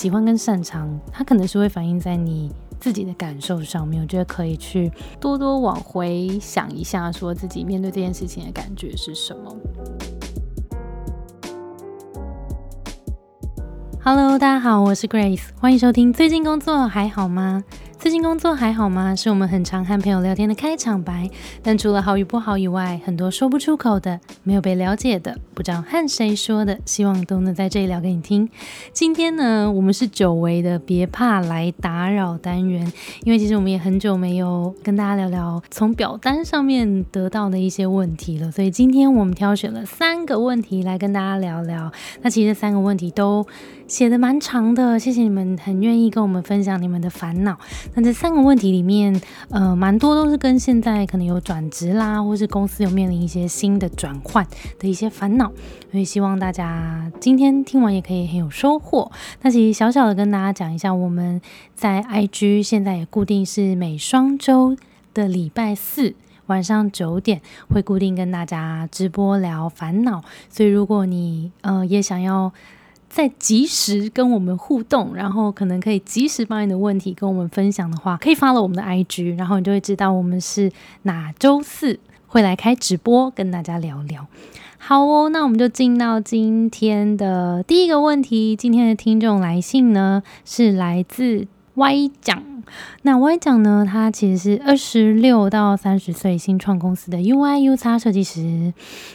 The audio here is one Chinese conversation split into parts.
喜欢跟擅长，它可能是会反映在你自己的感受上面。我觉得可以去多多往回想一下，说自己面对这件事情的感觉是什么。Hello，大家好，我是 Grace，欢迎收听。最近工作还好吗？最近工作还好吗？是我们很常和朋友聊天的开场白。但除了好与不好以外，很多说不出口的、没有被了解的、不知道和谁说的，希望都能在这里聊给你听。今天呢，我们是久违的，别怕来打扰单元，因为其实我们也很久没有跟大家聊聊从表单上面得到的一些问题了，所以今天我们挑选了三个问题来跟大家聊聊。那其实三个问题都写的蛮长的，谢谢你们很愿意跟我们分享你们的烦恼。那这三个问题里面，呃，蛮多都是跟现在可能有转职啦，或是公司有面临一些新的转换的一些烦恼，所以希望大家今天听完也可以很有收获。那其实小小的跟大家讲一下，我们在 IG 现在也固定是每双周的礼拜四晚上九点会固定跟大家直播聊烦恼，所以如果你呃也想要。在及时跟我们互动，然后可能可以及时把你的问题跟我们分享的话，可以发了我们的 IG，然后你就会知道我们是哪周四会来开直播跟大家聊聊。好哦，那我们就进到今天的第一个问题。今天的听众来信呢是来自 Y 奖。那 Y 奖呢，他其实是二十六到三十岁新创公司的 UIUX 设计师。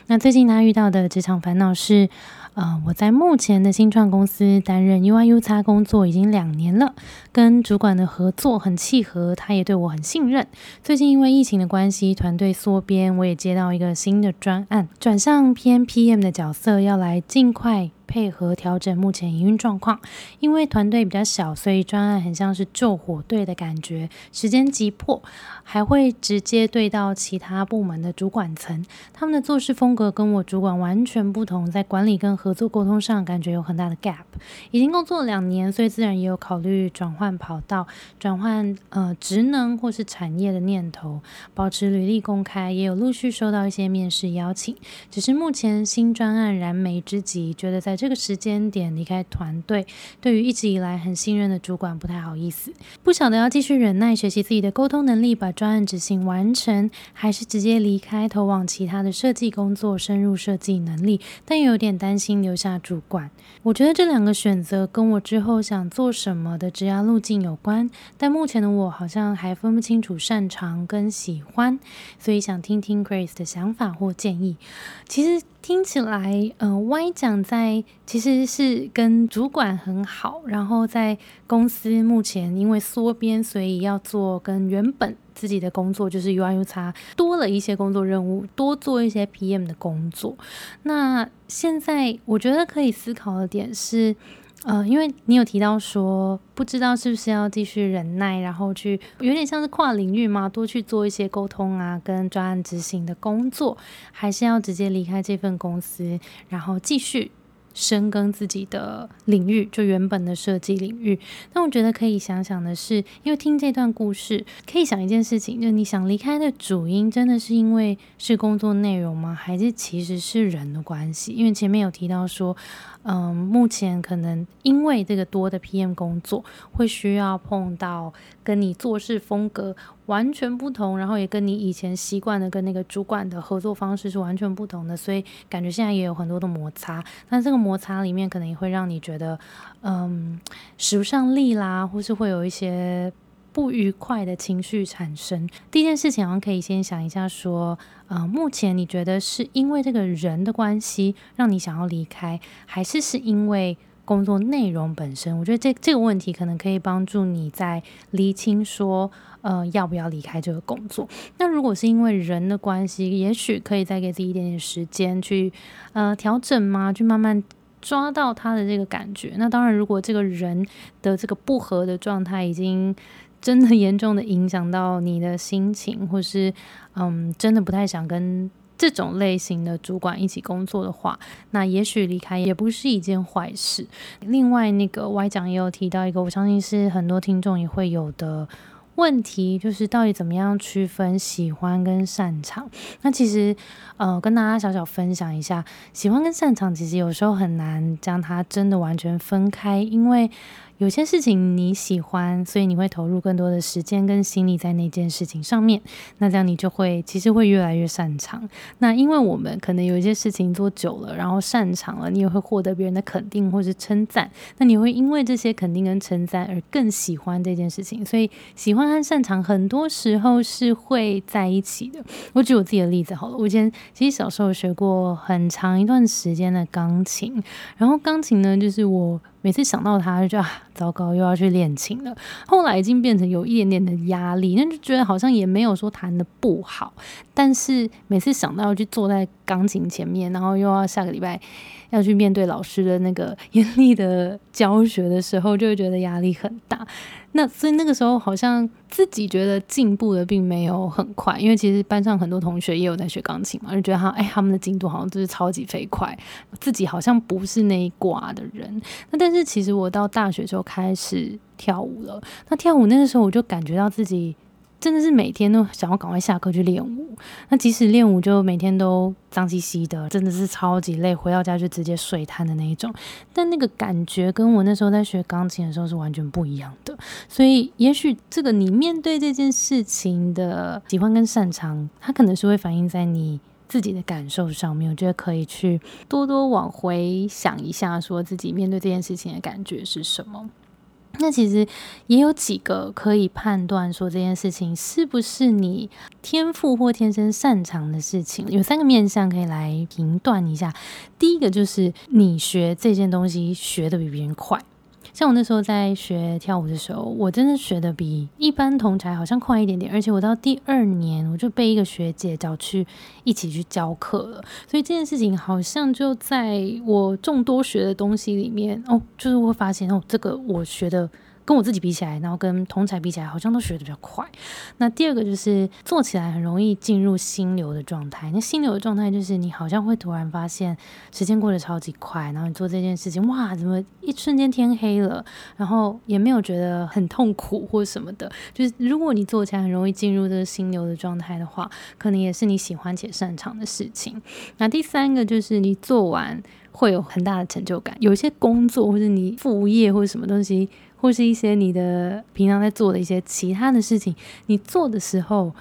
那最近他遇到的职场烦恼是。啊，我在目前的新创公司担任 UIUX 工作已经两年了，跟主管的合作很契合，他也对我很信任。最近因为疫情的关系，团队缩编，我也接到一个新的专案，转向偏 PM 的角色，要来尽快。配合调整目前营运状况，因为团队比较小，所以专案很像是救火队的感觉，时间急迫，还会直接对到其他部门的主管层，他们的做事风格跟我主管完全不同，在管理跟合作沟通上感觉有很大的 gap。已经工作两年，所以自然也有考虑转换跑道、转换呃职能或是产业的念头，保持履历公开，也有陆续收到一些面试邀请，只是目前新专案燃眉之急，觉得在这个时间点离开团队，对于一直以来很信任的主管不太好意思。不晓得要继续忍耐，学习自己的沟通能力，把专案执行完成，还是直接离开，投往其他的设计工作，深入设计能力。但又有点担心留下主管。我觉得这两个选择跟我之后想做什么的职业路径有关。但目前的我好像还分不清楚擅长跟喜欢，所以想听听 Grace 的想法或建议。其实。听起来，呃，Y 讲在其实是跟主管很好，然后在公司目前因为缩编，所以要做跟原本自己的工作就是 UIUX 多了一些工作任务，多做一些 PM 的工作。那现在我觉得可以思考的点是。呃，因为你有提到说，不知道是不是要继续忍耐，然后去有点像是跨领域嘛，多去做一些沟通啊，跟专案执行的工作，还是要直接离开这份公司，然后继续深耕自己的领域，就原本的设计领域。那我觉得可以想想的是，因为听这段故事，可以想一件事情，就你想离开的主因，真的是因为是工作内容吗？还是其实是人的关系？因为前面有提到说。嗯，目前可能因为这个多的 PM 工作，会需要碰到跟你做事风格完全不同，然后也跟你以前习惯的跟那个主管的合作方式是完全不同的，所以感觉现在也有很多的摩擦。那这个摩擦里面，可能也会让你觉得，嗯，使不上力啦，或是会有一些。不愉快的情绪产生，第一件事情好像可以先想一下，说，呃，目前你觉得是因为这个人的关系让你想要离开，还是是因为工作内容本身？我觉得这这个问题可能可以帮助你在厘清说，呃，要不要离开这个工作。那如果是因为人的关系，也许可以再给自己一点点时间去，呃，调整吗？去慢慢抓到他的这个感觉。那当然，如果这个人的这个不和的状态已经真的严重的影响到你的心情，或是嗯，真的不太想跟这种类型的主管一起工作的话，那也许离开也不是一件坏事。另外，那个 Y 讲也有提到一个，我相信是很多听众也会有的问题就是到底怎么样区分喜欢跟擅长？那其实，呃，跟大家小小分享一下，喜欢跟擅长其实有时候很难将它真的完全分开，因为。有些事情你喜欢，所以你会投入更多的时间跟心力在那件事情上面。那这样你就会其实会越来越擅长。那因为我们可能有一些事情做久了，然后擅长了，你也会获得别人的肯定或是称赞。那你会因为这些肯定跟称赞而更喜欢这件事情。所以喜欢和擅长很多时候是会在一起的。我举我自己的例子好了，我以前其实小时候学过很长一段时间的钢琴，然后钢琴呢，就是我。每次想到他，就啊，糟糕，又要去练琴了。后来已经变成有一点点的压力，那就觉得好像也没有说弹的不好，但是每次想到要去坐在钢琴前面，然后又要下个礼拜要去面对老师的那个严厉的教学的时候，就会觉得压力很大。那所以那个时候好像自己觉得进步的并没有很快，因为其实班上很多同学也有在学钢琴嘛，就觉得他哎他们的进度好像就是超级飞快，自己好像不是那一挂的人。那但是其实我到大学就开始跳舞了，那跳舞那个时候我就感觉到自己。真的是每天都想要赶快下课去练舞，那即使练舞就每天都脏兮兮的，真的是超级累，回到家就直接睡瘫的那一种。但那个感觉跟我那时候在学钢琴的时候是完全不一样的。所以，也许这个你面对这件事情的喜欢跟擅长，它可能是会反映在你自己的感受上面。我觉得可以去多多往回想一下，说自己面对这件事情的感觉是什么。那其实也有几个可以判断说这件事情是不是你天赋或天生擅长的事情，有三个面向可以来评断一下。第一个就是你学这件东西学的比别人快。像我那时候在学跳舞的时候，我真的学的比一般同才好像快一点点，而且我到第二年我就被一个学姐找去一起去教课了，所以这件事情好像就在我众多学的东西里面哦，就是会发现哦，这个我学的。跟我自己比起来，然后跟同才比起来，好像都学的比较快。那第二个就是做起来很容易进入心流的状态。那心流的状态就是你好像会突然发现时间过得超级快，然后你做这件事情，哇，怎么一瞬间天黑了？然后也没有觉得很痛苦或什么的。就是如果你做起来很容易进入这个心流的状态的话，可能也是你喜欢且擅长的事情。那第三个就是你做完会有很大的成就感。有一些工作或者你副业或者什么东西。或是一些你的平常在做的一些其他的事情，你做的时候，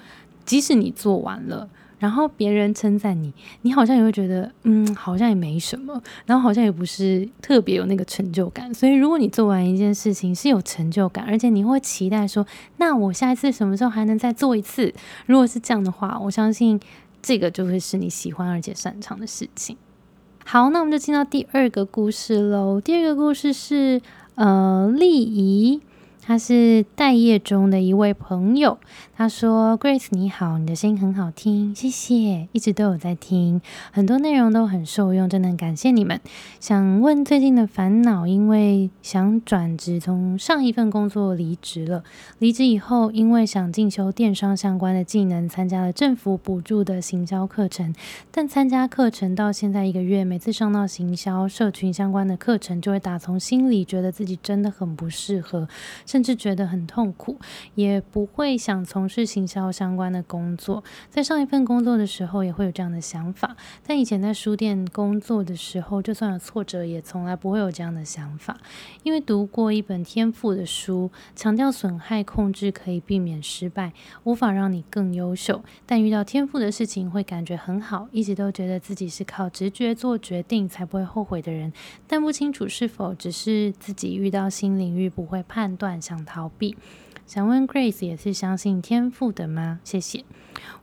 即使你做完了，然后别人称赞你，你好像也会觉得，嗯，好像也没什么，然后好像也不是特别有那个成就感。所以，如果你做完一件事情是有成就感，而且你会期待说，那我下一次什么时候还能再做一次？如果是这样的话，我相信这个就会是你喜欢而且擅长的事情。好，那我们就进到第二个故事喽。第二个故事是。呃，丽仪，他是待业中的一位朋友。他说：“Grace，你好，你的声音很好听，谢谢，一直都有在听，很多内容都很受用，真的很感谢你们。想问最近的烦恼，因为想转职，从上一份工作离职了。离职以后，因为想进修电商相关的技能，参加了政府补助的行销课程。但参加课程到现在一个月，每次上到行销、社群相关的课程，就会打从心里觉得自己真的很不适合，甚至觉得很痛苦，也不会想从。”从事行销相关的工作，在上一份工作的时候也会有这样的想法，但以前在书店工作的时候，就算有挫折，也从来不会有这样的想法。因为读过一本天赋的书，强调损害控制可以避免失败，无法让你更优秀，但遇到天赋的事情会感觉很好，一直都觉得自己是靠直觉做决定才不会后悔的人，但不清楚是否只是自己遇到新领域不会判断，想逃避。想问 Grace 也是相信天赋的吗？谢谢，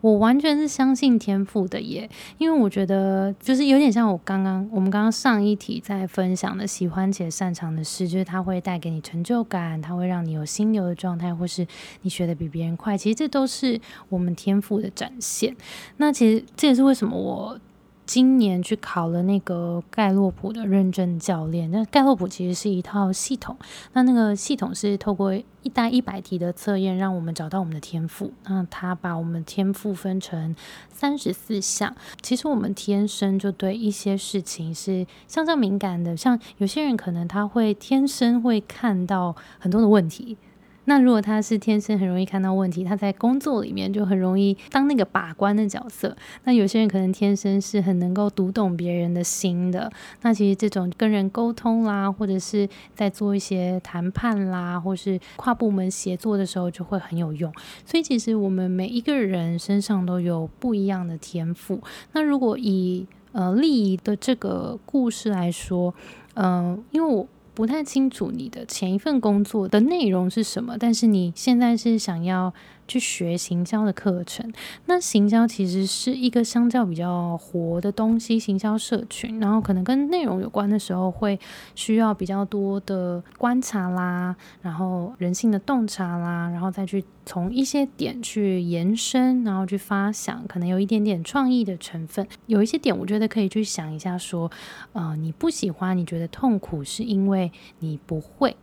我完全是相信天赋的耶，因为我觉得就是有点像我刚刚我们刚刚上一题在分享的，喜欢且擅长的事，就是它会带给你成就感，它会让你有心流的状态，或是你学的比别人快，其实这都是我们天赋的展现。那其实这也是为什么我。今年去考了那个盖洛普的认证教练。那盖洛普其实是一套系统，那那个系统是透过一单一百题的测验，让我们找到我们的天赋。那他把我们天赋分成三十四项。其实我们天生就对一些事情是相当敏感的，像有些人可能他会天生会看到很多的问题。那如果他是天生很容易看到问题，他在工作里面就很容易当那个把关的角色。那有些人可能天生是很能够读懂别人的心的。那其实这种跟人沟通啦，或者是在做一些谈判啦，或是跨部门协作的时候，就会很有用。所以其实我们每一个人身上都有不一样的天赋。那如果以呃利益的这个故事来说，嗯，因为我。不太清楚你的前一份工作的内容是什么，但是你现在是想要。去学行销的课程，那行销其实是一个相较比较活的东西，行销社群，然后可能跟内容有关的时候，会需要比较多的观察啦，然后人性的洞察啦，然后再去从一些点去延伸，然后去发想，可能有一点点创意的成分。有一些点，我觉得可以去想一下，说，呃，你不喜欢，你觉得痛苦，是因为你不会。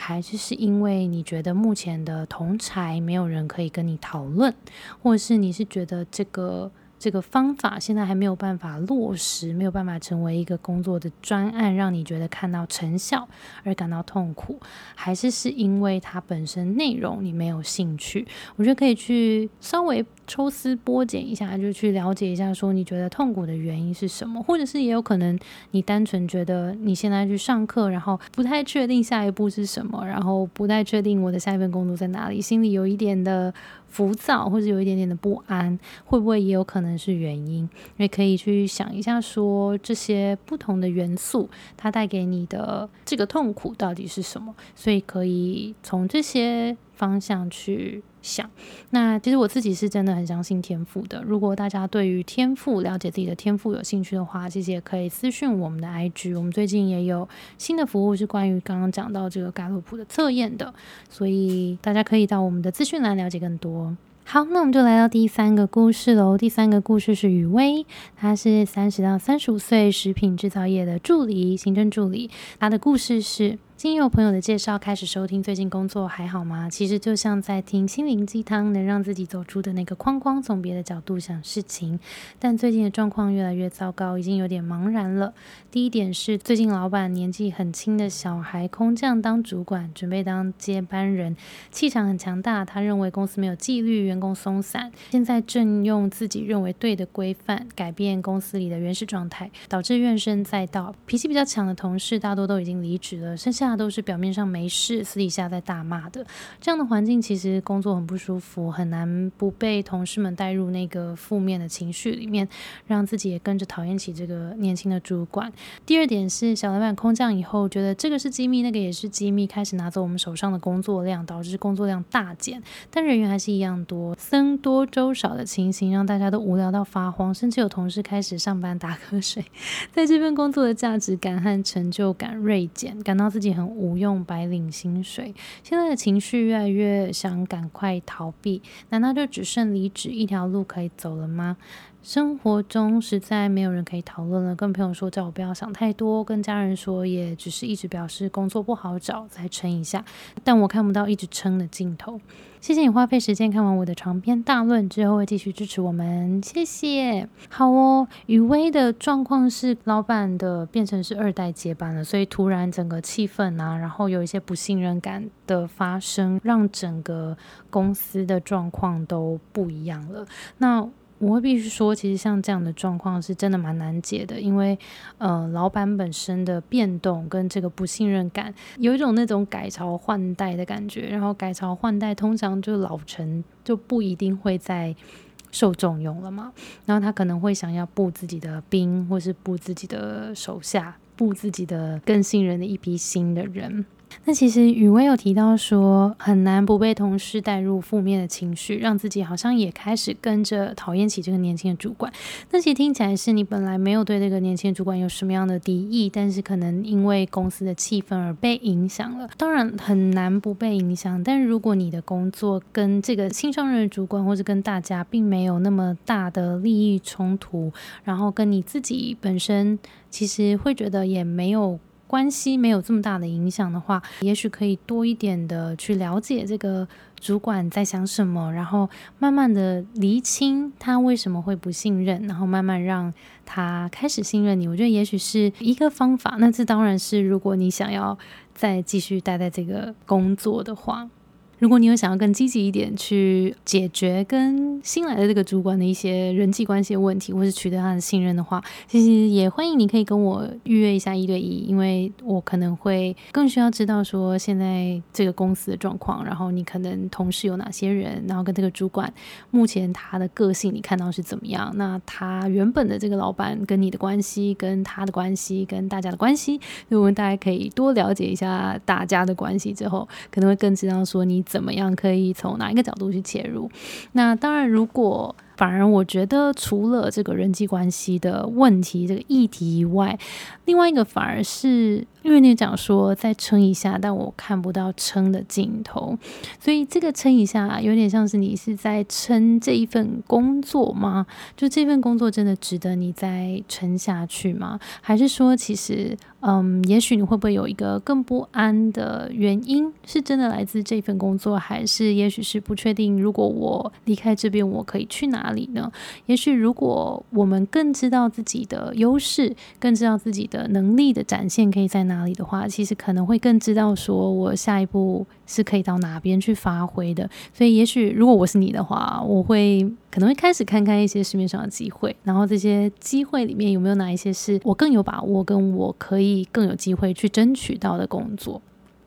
还是是因为你觉得目前的同才没有人可以跟你讨论，或者是你是觉得这个。这个方法现在还没有办法落实，没有办法成为一个工作的专案，让你觉得看到成效而感到痛苦，还是是因为它本身内容你没有兴趣？我觉得可以去稍微抽丝剥茧一下，就去了解一下，说你觉得痛苦的原因是什么，或者是也有可能你单纯觉得你现在去上课，然后不太确定下一步是什么，然后不太确定我的下一份工作在哪里，心里有一点的。浮躁或者有一点点的不安，会不会也有可能是原因？因为可以去想一下，说这些不同的元素，它带给你的这个痛苦到底是什么？所以可以从这些方向去想。那其实我自己是真的很相信天赋的。如果大家对于天赋了解自己的天赋有兴趣的话，其实也可以私讯我们的 IG。我们最近也有新的服务是关于刚刚讲到这个盖洛普的测验的，所以大家可以到我们的资讯栏了解更多。好，那我们就来到第三个故事喽。第三个故事是雨薇，她是三十到三十五岁食品制造业的助理，行政助理。她的故事是。经由朋友的介绍开始收听，最近工作还好吗？其实就像在听心灵鸡汤，能让自己走出的那个框框，从别的角度想事情。但最近的状况越来越糟糕，已经有点茫然了。第一点是，最近老板年纪很轻的小孩空降当主管，准备当接班人，气场很强大。他认为公司没有纪律，员工松散。现在正用自己认为对的规范改变公司里的原始状态，导致怨声载道。脾气比较强的同事大多都已经离职了，剩下。那都是表面上没事，私底下在大骂的。这样的环境其实工作很不舒服，很难不被同事们带入那个负面的情绪里面，让自己也跟着讨厌起这个年轻的主管。第二点是，小老板空降以后，觉得这个是机密，那个也是机密，开始拿走我们手上的工作量，导致工作量大减，但人员还是一样多，僧多粥少的情形让大家都无聊到发慌，甚至有同事开始上班打瞌睡，在这份工作的价值感和成就感锐减，感到自己很。无用白领薪水，现在的情绪越来越想赶快逃避，难道就只剩离职一条路可以走了吗？生活中实在没有人可以讨论了，跟朋友说叫我不要想太多，跟家人说也只是一直表示工作不好找，再撑一下，但我看不到一直撑的尽头。谢谢你花费时间看完我的长篇大论，之后会继续支持我们，谢谢。好哦，雨薇的状况是老板的变成是二代接班了，所以突然整个气氛啊，然后有一些不信任感的发生，让整个公司的状况都不一样了。那我会必须说，其实像这样的状况是真的蛮难解的，因为，呃，老板本身的变动跟这个不信任感，有一种那种改朝换代的感觉。然后改朝换代，通常就老臣就不一定会再受重用了嘛。然后他可能会想要布自己的兵，或是布自己的手下，布自己的更信任的一批新的人。那其实雨薇有提到说，很难不被同事带入负面的情绪，让自己好像也开始跟着讨厌起这个年轻的主管。那其实听起来是你本来没有对这个年轻的主管有什么样的敌意，但是可能因为公司的气氛而被影响了。当然很难不被影响，但如果你的工作跟这个新上任的主管或者跟大家并没有那么大的利益冲突，然后跟你自己本身其实会觉得也没有。关系没有这么大的影响的话，也许可以多一点的去了解这个主管在想什么，然后慢慢的厘清他为什么会不信任，然后慢慢让他开始信任你。我觉得也许是一个方法。那这当然是如果你想要再继续待在这个工作的话。如果你有想要更积极一点去解决跟新来的这个主管的一些人际关系问题，或是取得他的信任的话，其实也欢迎你可以跟我预约一下一对一，因为我可能会更需要知道说现在这个公司的状况，然后你可能同事有哪些人，然后跟这个主管目前他的个性你看到是怎么样，那他原本的这个老板跟你的关系，跟他的关系，跟大家的关系，所以我们大家可以多了解一下大家的关系之后，可能会更知道说你怎么样可以从哪一个角度去切入。那当然，如果反而我觉得，除了这个人际关系的问题这个议题以外，另外一个反而是。因为你讲说再撑一下，但我看不到撑的尽头，所以这个撑一下有点像是你是在撑这一份工作吗？就这份工作真的值得你再撑下去吗？还是说其实，嗯，也许你会不会有一个更不安的原因，是真的来自这份工作，还是也许是不确定？如果我离开这边，我可以去哪里呢？也许如果我们更知道自己的优势，更知道自己的能力的展现可以在。哪里的话，其实可能会更知道说我下一步是可以到哪边去发挥的。所以，也许如果我是你的话，我会可能会开始看看一些市面上的机会，然后这些机会里面有没有哪一些是我更有把握，跟我可以更有机会去争取到的工作。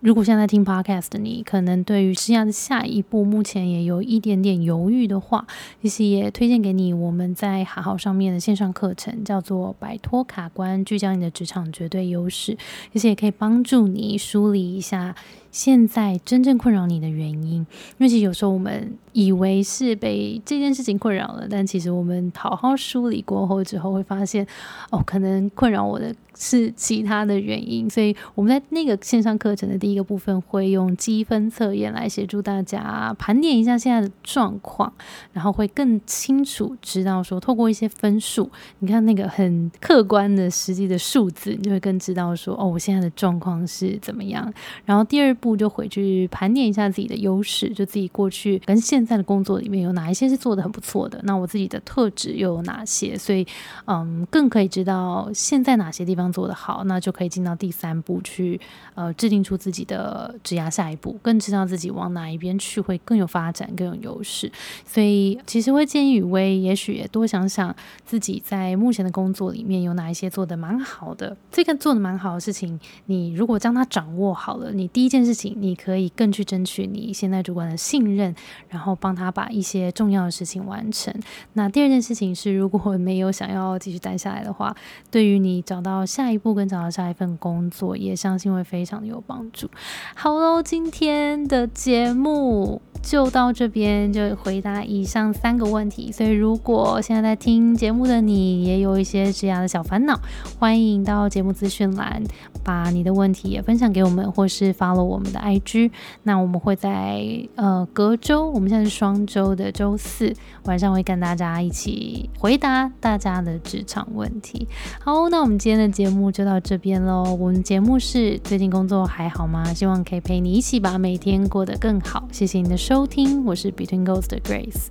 如果现在听 podcast 的你，可能对于生涯的下一步目前也有一点点犹豫的话，其实也推荐给你我们在好好上面的线上课程，叫做《摆脱卡关，聚焦你的职场绝对优势》，其实也可以帮助你梳理一下。现在真正困扰你的原因，因为其实有时候我们以为是被这件事情困扰了，但其实我们好好梳理过后之后，会发现哦，可能困扰我的是其他的原因。所以我们在那个线上课程的第一个部分，会用积分测验来协助大家盘点一下现在的状况，然后会更清楚知道说，透过一些分数，你看那个很客观的实际的数字，你就会更知道说，哦，我现在的状况是怎么样。然后第二。步就回去盘点一下自己的优势，就自己过去跟现在的工作里面有哪一些是做的很不错的，那我自己的特质又有哪些？所以，嗯，更可以知道现在哪些地方做得好，那就可以进到第三步去，呃，制定出自己的职涯下一步，更知道自己往哪一边去会更有发展、更有优势。所以，其实会建议雨薇，也许也多想想自己在目前的工作里面有哪一些做的蛮好的，这个做的蛮好的事情，你如果将它掌握好了，你第一件事。事情你可以更去争取你现在主管的信任，然后帮他把一些重要的事情完成。那第二件事情是，如果没有想要继续待下来的话，对于你找到下一步跟找到下一份工作，也相信会非常的有帮助。好喽，今天的节目就到这边，就回答以上三个问题。所以，如果现在在听节目的你也有一些职涯的小烦恼，欢迎到节目资讯栏把你的问题也分享给我们，或是发了我。我我们的 IG，那我们会在呃隔周，我们现在是双周的周四晚上会跟大家一起回答大家的职场问题。好，那我们今天的节目就到这边喽。我们节目是最近工作还好吗？希望可以陪你一起把每天过得更好。谢谢你的收听，我是 Between Ghost 的 Grace。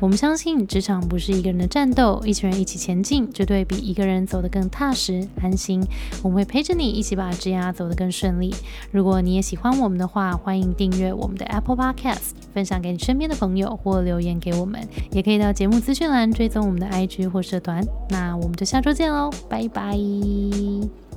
我们相信职场不是一个人的战斗，一群人一起前进，绝对比一个人走得更踏实安心。我们会陪着你一起把职涯走得更顺利。如果你也喜欢我们的话，欢迎订阅我们的 Apple Podcast，分享给你身边的朋友，或留言给我们。也可以到节目资讯栏追踪我们的 IG 或社团。那我们就下周见喽，拜拜。